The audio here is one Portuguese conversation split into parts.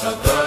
Santa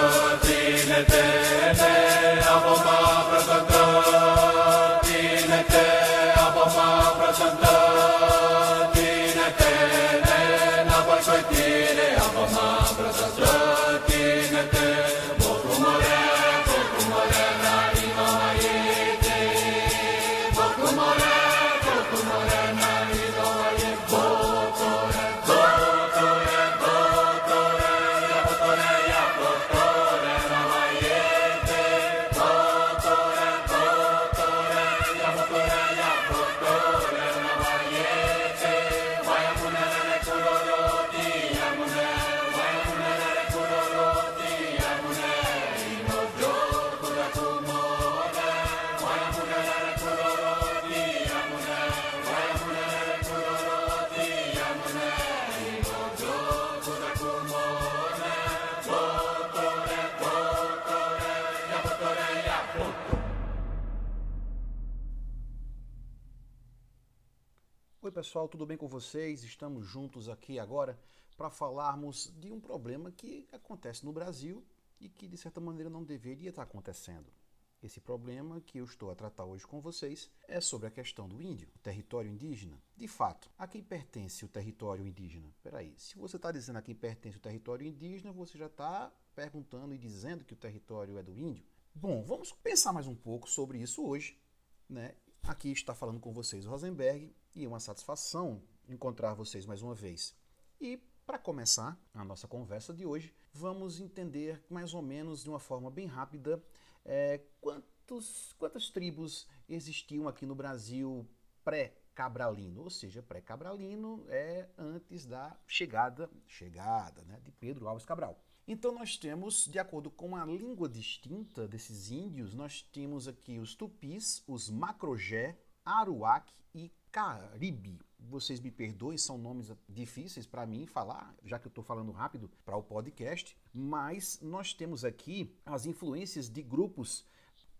tudo bem com vocês? Estamos juntos aqui agora para falarmos de um problema que acontece no Brasil e que, de certa maneira, não deveria estar acontecendo. Esse problema que eu estou a tratar hoje com vocês é sobre a questão do índio, território indígena. De fato, a quem pertence o território indígena? Peraí, se você está dizendo a quem pertence o território indígena, você já está perguntando e dizendo que o território é do índio? Bom, vamos pensar mais um pouco sobre isso hoje, né? Aqui está falando com vocês o Rosenberg e é uma satisfação encontrar vocês mais uma vez. E para começar a nossa conversa de hoje, vamos entender mais ou menos de uma forma bem rápida é, quantos, quantas tribos existiam aqui no Brasil pré-cabralino, ou seja, pré-cabralino é antes da chegada, chegada né, de Pedro Alves Cabral. Então nós temos, de acordo com a língua distinta desses índios, nós temos aqui os tupis, os macrogé, aruac e caribe. Vocês me perdoem, são nomes difíceis para mim falar, já que eu estou falando rápido para o podcast, mas nós temos aqui as influências de grupos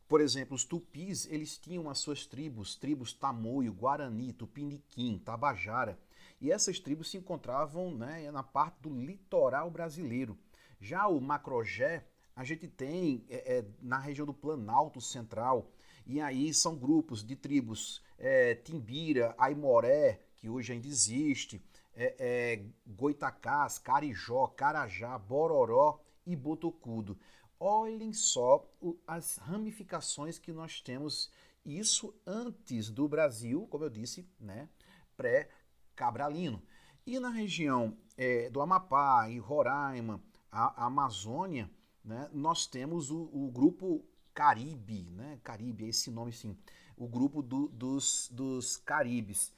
por exemplo, os tupis, eles tinham as suas tribos, tribos Tamoio, Guarani, Tupiniquim, Tabajara, e essas tribos se encontravam né, na parte do litoral brasileiro. Já o Macrogé, a gente tem é, é, na região do Planalto Central, e aí são grupos de tribos é, Timbira, Aimoré, que hoje ainda existe, é, é, Goitacás, Carijó, Carajá, Bororó e Botocudo. Olhem só o, as ramificações que nós temos, isso antes do Brasil, como eu disse, né, pré-cabralino. E na região é, do Amapá e Roraima, a, a Amazônia, né, nós temos o, o, grupo Caribe, né, Caribe, é esse nome sim, o grupo do, dos, dos Caribes.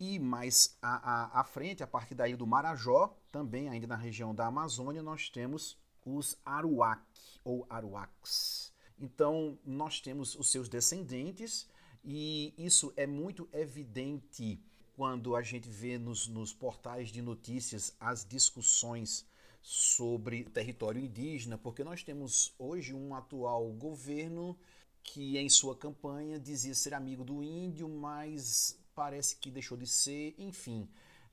E mais à, à, à frente, a partir daí do Marajó, também ainda na região da Amazônia, nós temos os Aruac ou Aruacs. Então, nós temos os seus descendentes e isso é muito evidente quando a gente vê nos, nos portais de notícias as discussões sobre território indígena, porque nós temos hoje um atual governo que em sua campanha dizia ser amigo do índio, mas parece que deixou de ser, enfim.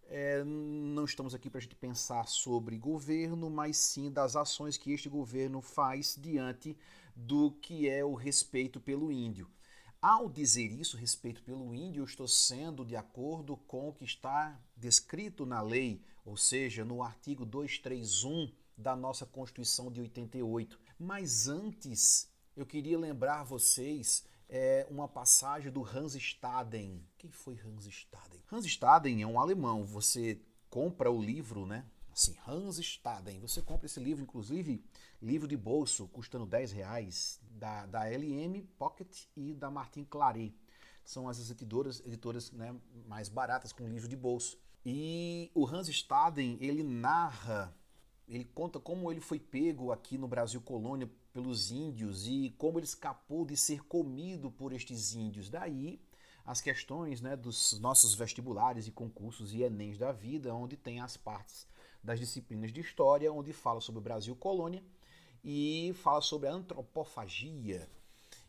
É, não estamos aqui para a gente pensar sobre governo, mas sim das ações que este governo faz diante do que é o respeito pelo índio. Ao dizer isso, respeito pelo índio, eu estou sendo de acordo com o que está descrito na lei, ou seja, no artigo 231 da nossa Constituição de 88. Mas antes, eu queria lembrar vocês é, uma passagem do Hans Staden. Quem foi Hans Staden? Hans Staden é um alemão. Você compra o livro, né? Assim, Hans Staden. Você compra esse livro, inclusive livro de bolso, custando 10 reais, da, da LM Pocket e da Martin Claret. São as editoras, editoras né, mais baratas com livro de bolso. E o Hans Staden, ele narra, ele conta como ele foi pego aqui no Brasil colônia pelos índios e como ele escapou de ser comido por estes índios. Daí as questões né, dos nossos vestibulares e concursos e enems da vida, onde tem as partes das disciplinas de história, onde fala sobre o Brasil colônia e fala sobre a antropofagia.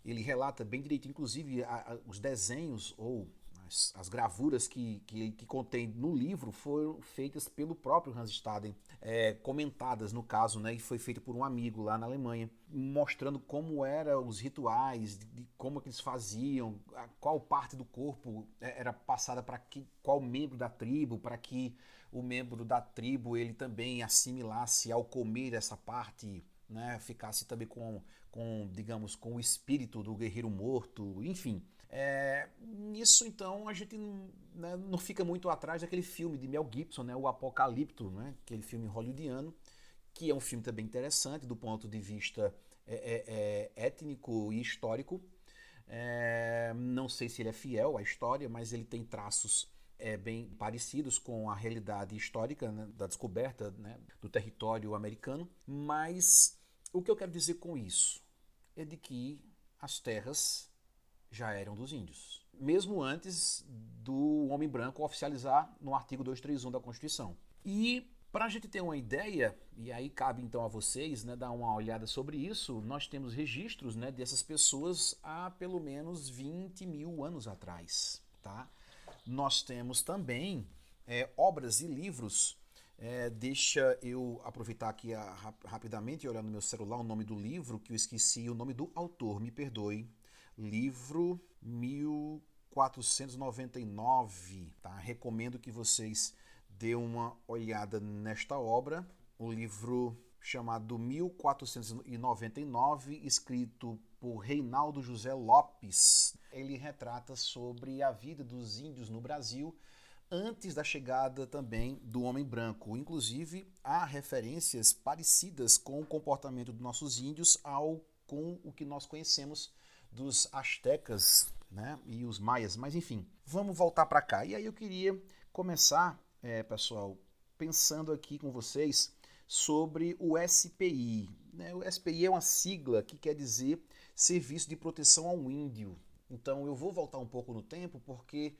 Ele relata bem direito, inclusive, a, a, os desenhos ou as, as gravuras que, que, que, contém no livro foram feitas pelo próprio Hans Staden, é, comentadas no caso, né, e foi feito por um amigo lá na Alemanha, mostrando como eram os rituais, de, de como que eles faziam, qual parte do corpo é, era passada para qual membro da tribo, para que o membro da tribo ele também assimilasse ao comer essa parte né, ficasse também com, com, digamos, com o espírito do guerreiro morto, enfim. É, nisso, então, a gente né, não fica muito atrás daquele filme de Mel Gibson, né, o Apocalipto, né, aquele filme hollywoodiano, que é um filme também interessante do ponto de vista é, é, é étnico e histórico. É, não sei se ele é fiel à história, mas ele tem traços é, bem parecidos com a realidade histórica né, da descoberta né, do território americano, mas o que eu quero dizer com isso é de que as terras já eram dos índios, mesmo antes do homem branco oficializar no artigo 231 da Constituição. E para a gente ter uma ideia, e aí cabe então a vocês né, dar uma olhada sobre isso, nós temos registros né, dessas pessoas há pelo menos 20 mil anos atrás. Tá? Nós temos também é, obras e livros é, deixa eu aproveitar aqui a, rapidamente e olhar no meu celular o nome do livro, que eu esqueci o nome do autor, me perdoe. Livro 1499, tá? Recomendo que vocês dêem uma olhada nesta obra. O livro chamado 1499, escrito por Reinaldo José Lopes. Ele retrata sobre a vida dos índios no Brasil antes da chegada também do homem branco. Inclusive, há referências parecidas com o comportamento dos nossos índios ao com o que nós conhecemos dos astecas né, e os maias. Mas enfim, vamos voltar para cá. E aí eu queria começar, é, pessoal, pensando aqui com vocês sobre o SPI. Né? O SPI é uma sigla que quer dizer Serviço de Proteção ao Índio. Então eu vou voltar um pouco no tempo porque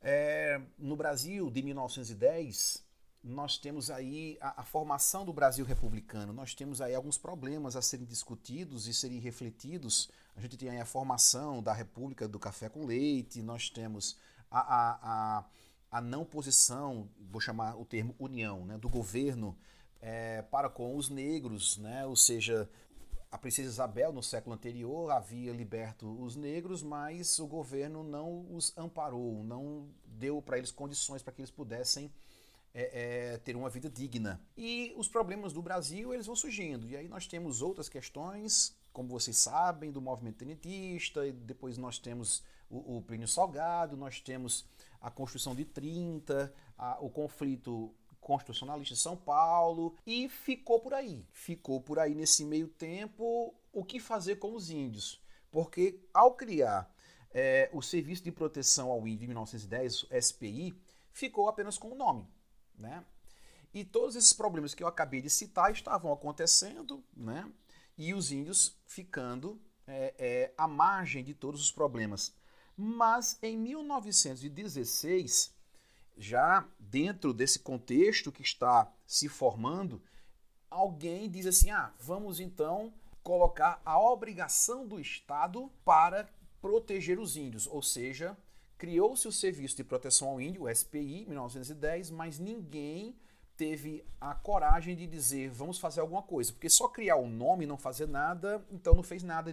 é, no Brasil, de 1910, nós temos aí a, a, formação do Brasil republicano, nós temos aí alguns problemas a serem discutidos e serem refletidos. A gente tem a formação da República do Café com Leite, nós temos a, a, a, a não posição, vou chamar o termo união, né, do governo é, para com os negros, né, ou seja, a princesa Isabel, no século anterior, havia liberto os negros, mas o governo não os amparou, não deu para eles condições para que eles pudessem é, é, ter uma vida digna. E os problemas do Brasil eles vão surgindo. E aí nós temos outras questões, como vocês sabem, do movimento tenentista, e depois nós temos o, o Plínio Salgado, nós temos a Constituição de 30, a, o conflito constitucionalista de São Paulo e ficou por aí. Ficou por aí nesse meio tempo o que fazer com os índios. Porque ao criar é, o Serviço de Proteção ao Índio em 1910, o SPI, ficou apenas com o nome. Né? E todos esses problemas que eu acabei de citar estavam acontecendo, né? E os índios ficando é, é, à margem de todos os problemas. Mas em 1916, já dentro desse contexto que está se formando, alguém diz assim: ah, vamos então colocar a obrigação do Estado para proteger os índios, ou seja, criou-se o Serviço de Proteção ao Índio, o SPI, em 1910, mas ninguém teve a coragem de dizer vamos fazer alguma coisa, porque só criar o nome e não fazer nada, então não fez nada,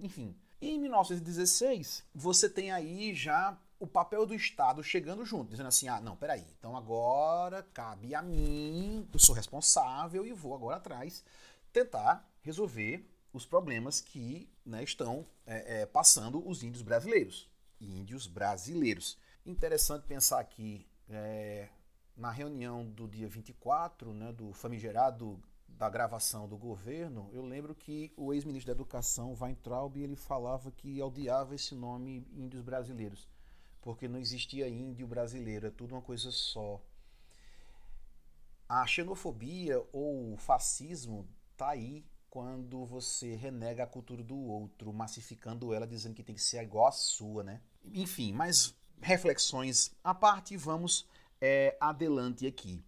enfim. E em 1916, você tem aí já o papel do Estado chegando junto, dizendo assim: ah, não, peraí, então agora cabe a mim, eu sou responsável e vou agora atrás tentar resolver os problemas que né, estão é, é, passando os índios brasileiros. Índios brasileiros. Interessante pensar aqui é, na reunião do dia 24, né, do famigerado da gravação do governo, eu lembro que o ex-ministro da Educação, Weintraub, ele falava que odiava esse nome índios brasileiros porque não existia índio brasileiro, é tudo uma coisa só. A xenofobia ou fascismo tá aí quando você renega a cultura do outro, massificando ela, dizendo que tem que ser igual à sua, né? Enfim, mas reflexões à parte, vamos é, adelante aqui.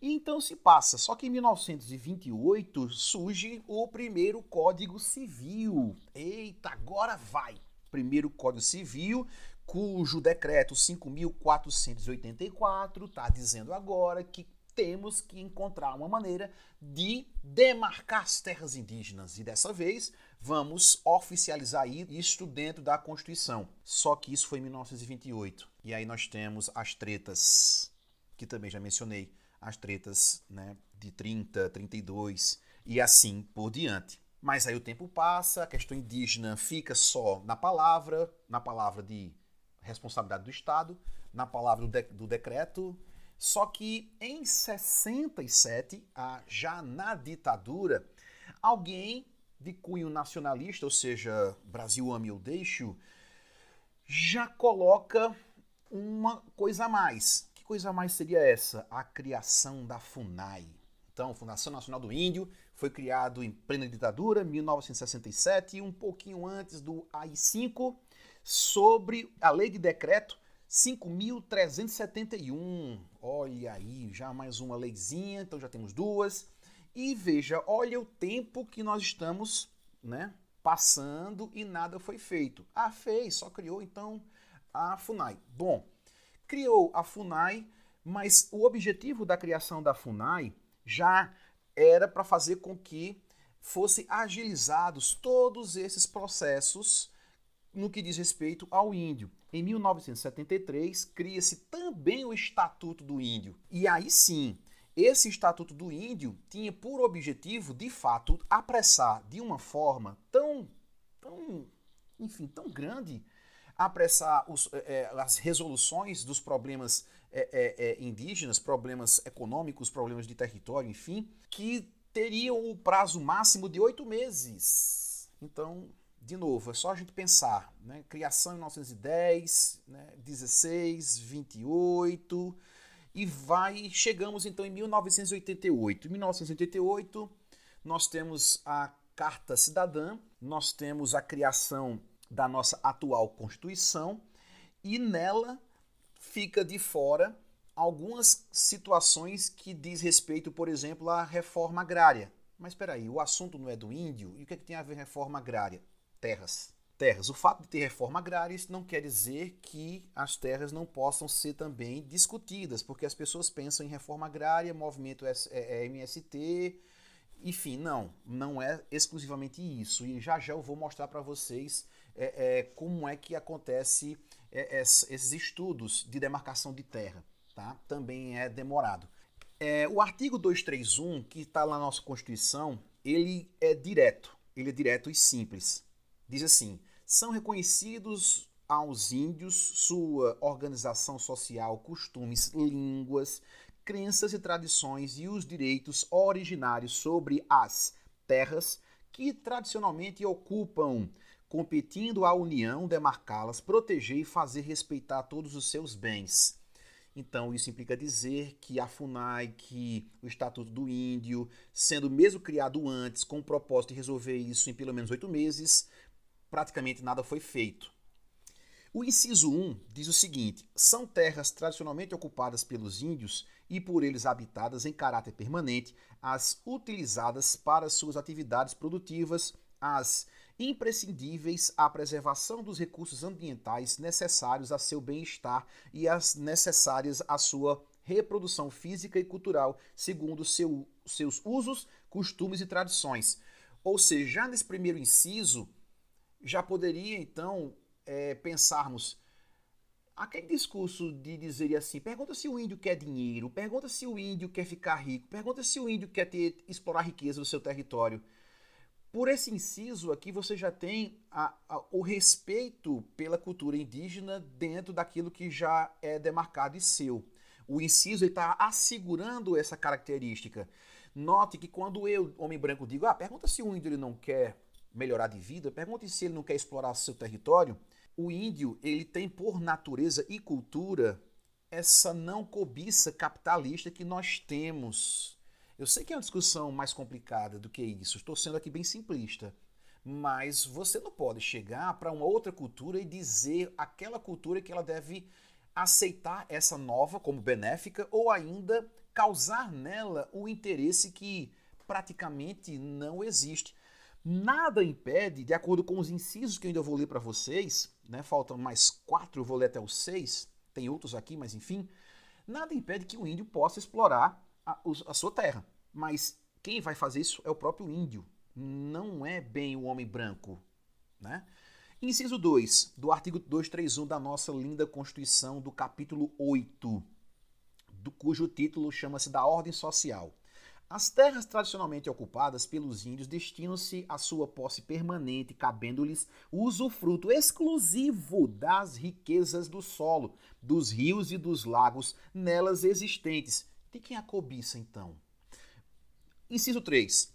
E então se passa. Só que em 1928 surge o primeiro Código Civil. Eita, agora vai! Primeiro Código Civil, cujo decreto 5.484 está dizendo agora que temos que encontrar uma maneira de demarcar as terras indígenas. E dessa vez vamos oficializar isto dentro da Constituição. Só que isso foi em 1928. E aí nós temos as tretas, que também já mencionei, as tretas né, de 30, 32 e assim por diante. Mas aí o tempo passa, a questão indígena fica só na palavra, na palavra de responsabilidade do Estado, na palavra do, de, do decreto. Só que em 67, já na ditadura, alguém de cunho nacionalista, ou seja, Brasil ame ou deixo, já coloca uma coisa a mais. Que coisa a mais seria essa? A criação da FUNAI. Então, Fundação Nacional do Índio foi criado em plena ditadura, 1967, e um pouquinho antes do AI-5, sobre a lei de decreto 5.371. Olha aí, já mais uma leizinha, então já temos duas. E veja, olha o tempo que nós estamos né, passando e nada foi feito. Ah, fez, só criou então a FUNAI. Bom, criou a FUNAI, mas o objetivo da criação da FUNAI já era para fazer com que fossem agilizados todos esses processos no que diz respeito ao índio. Em 1973, cria-se também o Estatuto do Índio. E aí sim, esse Estatuto do Índio tinha por objetivo, de fato, apressar de uma forma tão, tão enfim, tão grande, apressar os, é, as resoluções dos problemas é, é, indígenas, problemas econômicos, problemas de território, enfim, que teriam o prazo máximo de oito meses. Então, de novo, é só a gente pensar, né? Criação em 1910, né? 16, 28 e vai chegamos então em 1988. Em 1988 nós temos a Carta Cidadã, nós temos a criação da nossa atual Constituição e nela fica de fora algumas situações que diz respeito, por exemplo, à reforma agrária. Mas espera aí, o assunto não é do índio? E o que, é que tem a ver reforma agrária? Terras. Terras. O fato de ter reforma agrária isso não quer dizer que as terras não possam ser também discutidas, porque as pessoas pensam em reforma agrária, movimento MST, enfim, não, não é exclusivamente isso. E já já eu vou mostrar para vocês é, é, como é que acontece é, esses estudos de demarcação de terra. Tá? Também é demorado. É, o artigo 231, que está na nossa Constituição, ele é direto. Ele é direto e simples. Diz assim: são reconhecidos aos índios sua organização social, costumes, línguas, crenças e tradições e os direitos originários sobre as terras que tradicionalmente ocupam, competindo à União demarcá-las, proteger e fazer respeitar todos os seus bens. Então, isso implica dizer que a FUNAI, que o Estatuto do Índio, sendo mesmo criado antes, com o propósito de resolver isso em pelo menos oito meses, praticamente nada foi feito. O inciso 1 diz o seguinte: são terras tradicionalmente ocupadas pelos índios e por eles habitadas em caráter permanente, as utilizadas para suas atividades produtivas, as imprescindíveis à preservação dos recursos ambientais necessários a seu bem-estar e as necessárias à sua reprodução física e cultural, segundo seu, seus usos, costumes e tradições. Ou seja, já nesse primeiro inciso, já poderia então é, pensarmos aquele discurso de dizer assim: pergunta se o índio quer dinheiro, pergunta se o índio quer ficar rico, pergunta se o índio quer ter, explorar a riqueza do seu território. Por esse inciso aqui, você já tem a, a, o respeito pela cultura indígena dentro daquilo que já é demarcado e seu. O inciso está assegurando essa característica. Note que quando eu, homem branco, digo, ah, pergunta se o índio ele não quer melhorar de vida, pergunta se ele não quer explorar seu território. O índio, ele tem por natureza e cultura essa não cobiça capitalista que nós temos eu sei que é uma discussão mais complicada do que isso, estou sendo aqui bem simplista, mas você não pode chegar para uma outra cultura e dizer aquela cultura que ela deve aceitar essa nova como benéfica ou ainda causar nela um interesse que praticamente não existe. Nada impede, de acordo com os incisos que eu ainda vou ler para vocês, né, faltam mais quatro, eu vou ler até os seis, tem outros aqui, mas enfim, nada impede que o índio possa explorar a, a sua terra. Mas quem vai fazer isso é o próprio índio, não é bem o homem branco. Né? Inciso 2 do artigo 231 da nossa linda Constituição, do capítulo 8, do cujo título chama-se da Ordem Social. As terras tradicionalmente ocupadas pelos índios destinam-se à sua posse permanente, cabendo-lhes o usufruto exclusivo das riquezas do solo, dos rios e dos lagos nelas existentes. De quem a cobiça, então? Inciso 3.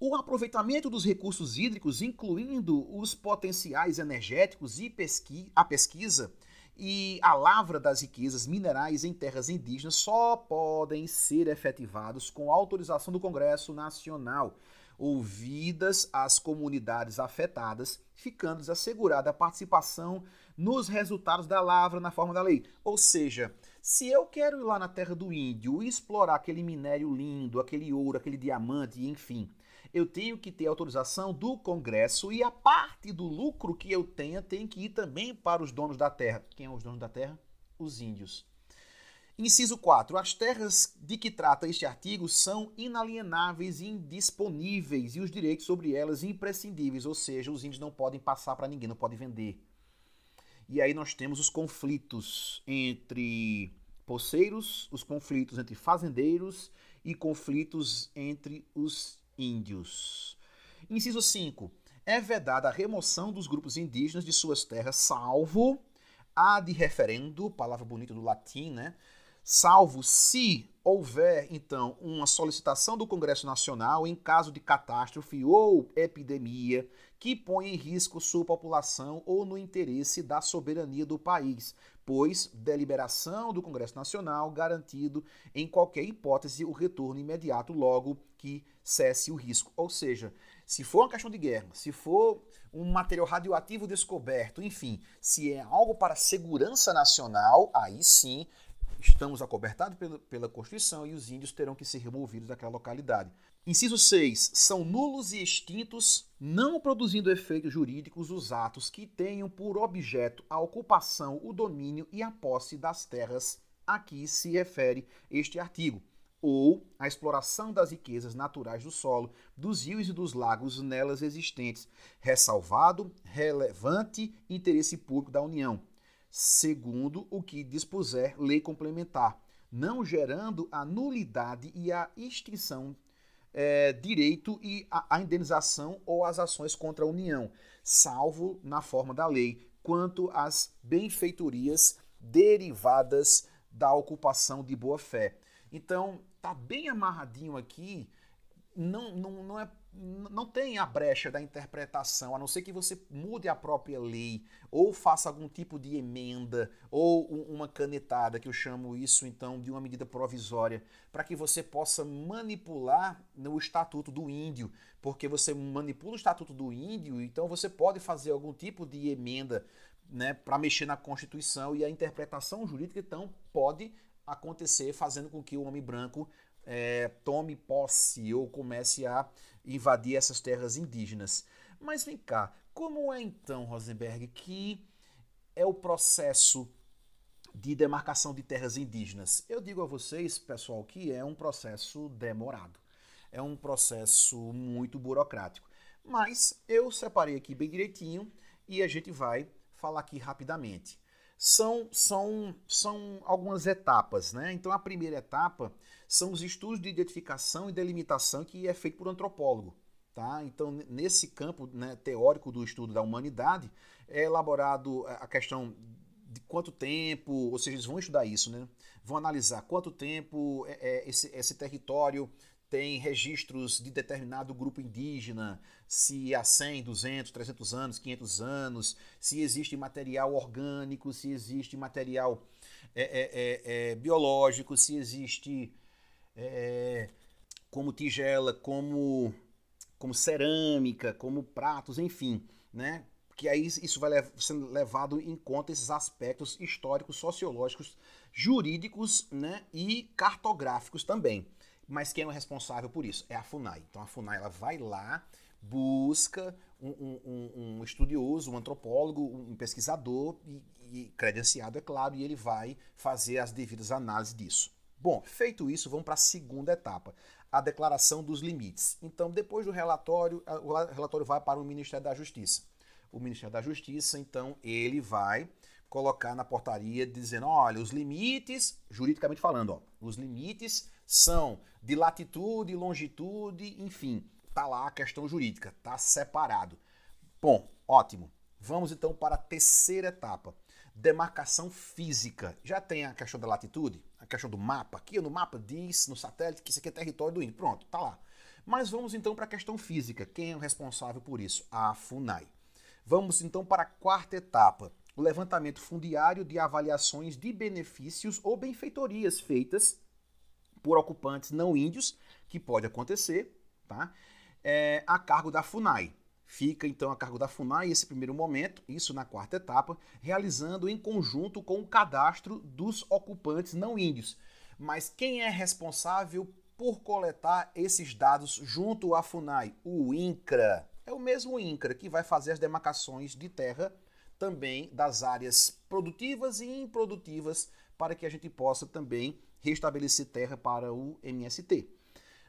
O aproveitamento dos recursos hídricos, incluindo os potenciais energéticos e pesqui a pesquisa, e a lavra das riquezas minerais em terras indígenas só podem ser efetivados com autorização do Congresso Nacional, ouvidas as comunidades afetadas, ficando assegurada a participação nos resultados da lavra na forma da lei. Ou seja, se eu quero ir lá na terra do índio e explorar aquele minério lindo, aquele ouro, aquele diamante, enfim, eu tenho que ter autorização do Congresso e a parte do lucro que eu tenha tem que ir também para os donos da terra. Quem são os donos da terra? Os índios. Inciso 4. As terras de que trata este artigo são inalienáveis e indisponíveis e os direitos sobre elas imprescindíveis, ou seja, os índios não podem passar para ninguém, não podem vender. E aí nós temos os conflitos entre poceiros, os conflitos entre fazendeiros e conflitos entre os índios. Inciso 5. É vedada a remoção dos grupos indígenas de suas terras, salvo a de referendo, palavra bonita do latim, né? Salvo se houver, então, uma solicitação do Congresso Nacional em caso de catástrofe ou epidemia que põe em risco sua população ou no interesse da soberania do país, pois deliberação do Congresso Nacional garantido em qualquer hipótese o retorno imediato logo que cesse o risco. Ou seja, se for uma questão de guerra, se for um material radioativo descoberto, enfim, se é algo para segurança nacional, aí sim estamos acobertados pela, pela Constituição e os índios terão que ser removidos daquela localidade. Inciso 6. São nulos e extintos, não produzindo efeitos jurídicos, os atos que tenham por objeto a ocupação, o domínio e a posse das terras a que se refere este artigo ou a exploração das riquezas naturais do solo, dos rios e dos lagos nelas existentes, ressalvado relevante interesse público da União, segundo o que dispuser lei complementar, não gerando a nulidade e a extinção é, direito e a, a indenização ou as ações contra a União, salvo na forma da lei, quanto às benfeitorias derivadas da ocupação de boa fé. Então, tá bem amarradinho aqui, não, não, não, é, não tem a brecha da interpretação, a não ser que você mude a própria lei, ou faça algum tipo de emenda, ou uma canetada, que eu chamo isso então de uma medida provisória, para que você possa manipular o Estatuto do Índio, porque você manipula o Estatuto do Índio, então você pode fazer algum tipo de emenda né, para mexer na Constituição e a interpretação jurídica então pode acontecer, fazendo com que o homem branco é, tome posse ou comece a invadir essas terras indígenas. Mas vem cá, como é então, Rosenberg, que é o processo de demarcação de terras indígenas? Eu digo a vocês, pessoal, que é um processo demorado. É um processo muito burocrático. Mas eu separei aqui bem direitinho e a gente vai falar aqui rapidamente são, são, são algumas etapas. Né? Então, a primeira etapa são os estudos de identificação e delimitação que é feito por antropólogo. Tá? Então, nesse campo né, teórico do estudo da humanidade, é elaborado a questão de quanto tempo, ou seja, eles vão estudar isso, né? vão analisar quanto tempo é, é, esse, esse território tem registros de determinado grupo indígena, se há 100, 200, 300 anos, 500 anos, se existe material orgânico, se existe material é, é, é, é biológico, se existe é, como tigela, como, como cerâmica, como pratos, enfim, né? porque aí isso vai sendo levado em conta esses aspectos históricos, sociológicos, jurídicos né, e cartográficos também. Mas quem é o responsável por isso? É a FUNAI. Então a FUNAI ela vai lá, busca um, um, um estudioso, um antropólogo, um pesquisador, e, e credenciado, é claro, e ele vai fazer as devidas análises disso. Bom, feito isso, vamos para a segunda etapa, a declaração dos limites. Então, depois do relatório, o relatório vai para o Ministério da Justiça. O Ministério da Justiça, então, ele vai colocar na portaria dizendo, olha, os limites, juridicamente falando, ó, os limites são de latitude, longitude, enfim, tá lá a questão jurídica, tá separado. Bom, ótimo. Vamos então para a terceira etapa, demarcação física. Já tem a questão da latitude, a questão do mapa. Aqui no mapa diz, no satélite, que isso aqui é território do índio. Pronto, tá lá. Mas vamos então para a questão física. Quem é o responsável por isso? A FUNAI. Vamos então para a quarta etapa, o levantamento fundiário de avaliações de benefícios ou benfeitorias feitas por ocupantes não índios, que pode acontecer, tá? É, a cargo da FUNAI. Fica então a cargo da FUNAI esse primeiro momento, isso na quarta etapa, realizando em conjunto com o cadastro dos ocupantes não índios. Mas quem é responsável por coletar esses dados junto à FUNAI? O INCRA. É o mesmo INCRA que vai fazer as demarcações de terra também das áreas produtivas e improdutivas para que a gente possa também restabelecer terra para o MST.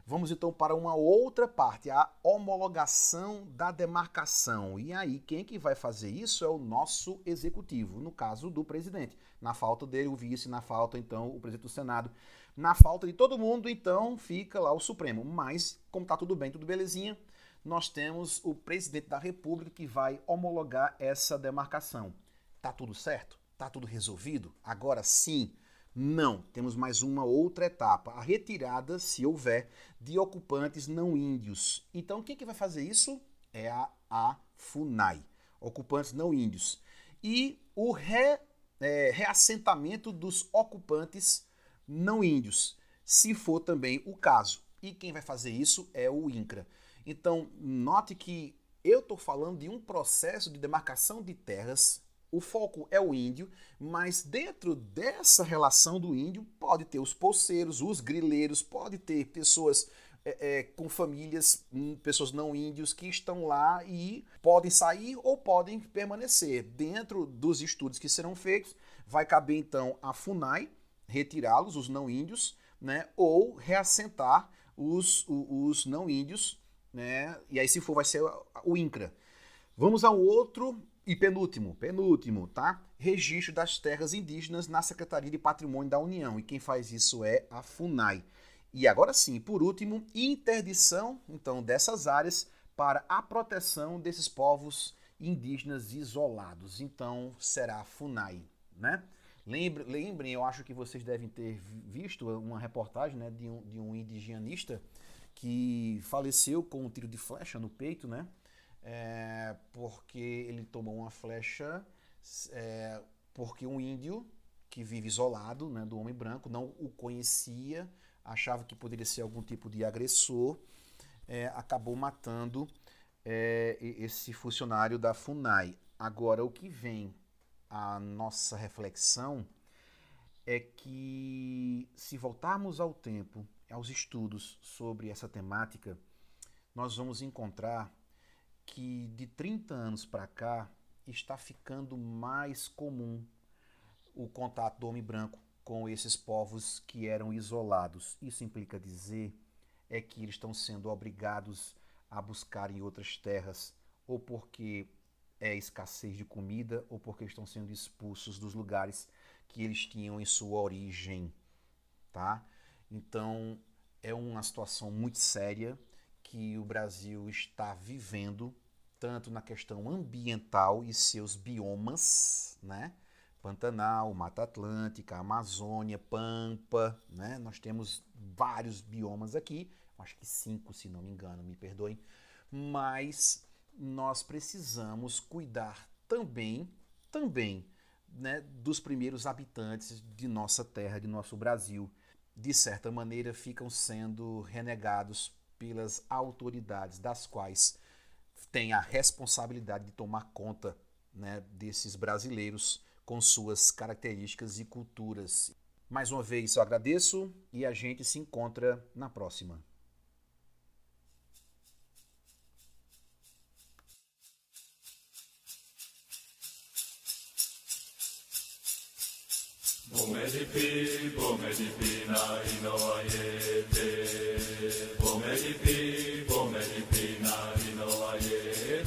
Vamos então para uma outra parte, a homologação da demarcação. E aí, quem que vai fazer isso é o nosso executivo, no caso do presidente. Na falta dele, o vice, na falta, então, o presidente do Senado. Na falta de todo mundo, então, fica lá o Supremo. Mas, como está tudo bem, tudo belezinha, nós temos o presidente da República que vai homologar essa demarcação. Tá tudo certo? Tá tudo resolvido? Agora sim não, temos mais uma outra etapa, a retirada, se houver, de ocupantes não índios. Então, quem que vai fazer isso? É a, a FUNAI, ocupantes não índios. E o re, é, reassentamento dos ocupantes não índios, se for também o caso. E quem vai fazer isso é o INCRA. Então, note que eu estou falando de um processo de demarcação de terras o foco é o índio, mas dentro dessa relação do índio pode ter os poceiros, os grileiros, pode ter pessoas é, é, com famílias, hum, pessoas não índios que estão lá e podem sair ou podem permanecer. Dentro dos estudos que serão feitos, vai caber então a FUNAI retirá-los, os não índios, né, ou reassentar os, os, os não índios, né, e aí se for vai ser o INCRA. Vamos ao outro e penúltimo, penúltimo, tá? Registro das terras indígenas na Secretaria de Patrimônio da União. E quem faz isso é a FUNAI. E agora sim, por último, interdição, então, dessas áreas para a proteção desses povos indígenas isolados. Então, será a FUNAI, né? Lembre, lembrem, eu acho que vocês devem ter visto uma reportagem né, de, um, de um indigenista que faleceu com um tiro de flecha no peito, né? É, porque ele tomou uma flecha, é, porque um índio que vive isolado né, do homem branco não o conhecia, achava que poderia ser algum tipo de agressor, é, acabou matando é, esse funcionário da FUNAI. Agora, o que vem a nossa reflexão é que, se voltarmos ao tempo, aos estudos sobre essa temática, nós vamos encontrar que de 30 anos para cá está ficando mais comum o contato do homem branco com esses povos que eram isolados. Isso implica dizer é que eles estão sendo obrigados a buscar em outras terras, ou porque é escassez de comida, ou porque estão sendo expulsos dos lugares que eles tinham em sua origem, tá? Então, é uma situação muito séria que o Brasil está vivendo, tanto na questão ambiental e seus biomas, né? Pantanal, Mata Atlântica, Amazônia, Pampa, né? Nós temos vários biomas aqui, acho que cinco, se não me engano, me perdoem, mas nós precisamos cuidar também, também, né, dos primeiros habitantes de nossa terra, de nosso Brasil. De certa maneira, ficam sendo renegados pelas autoridades das quais tem a responsabilidade de tomar conta né, desses brasileiros com suas características e culturas. Mais uma vez eu agradeço e a gente se encontra na próxima. Bomedipi,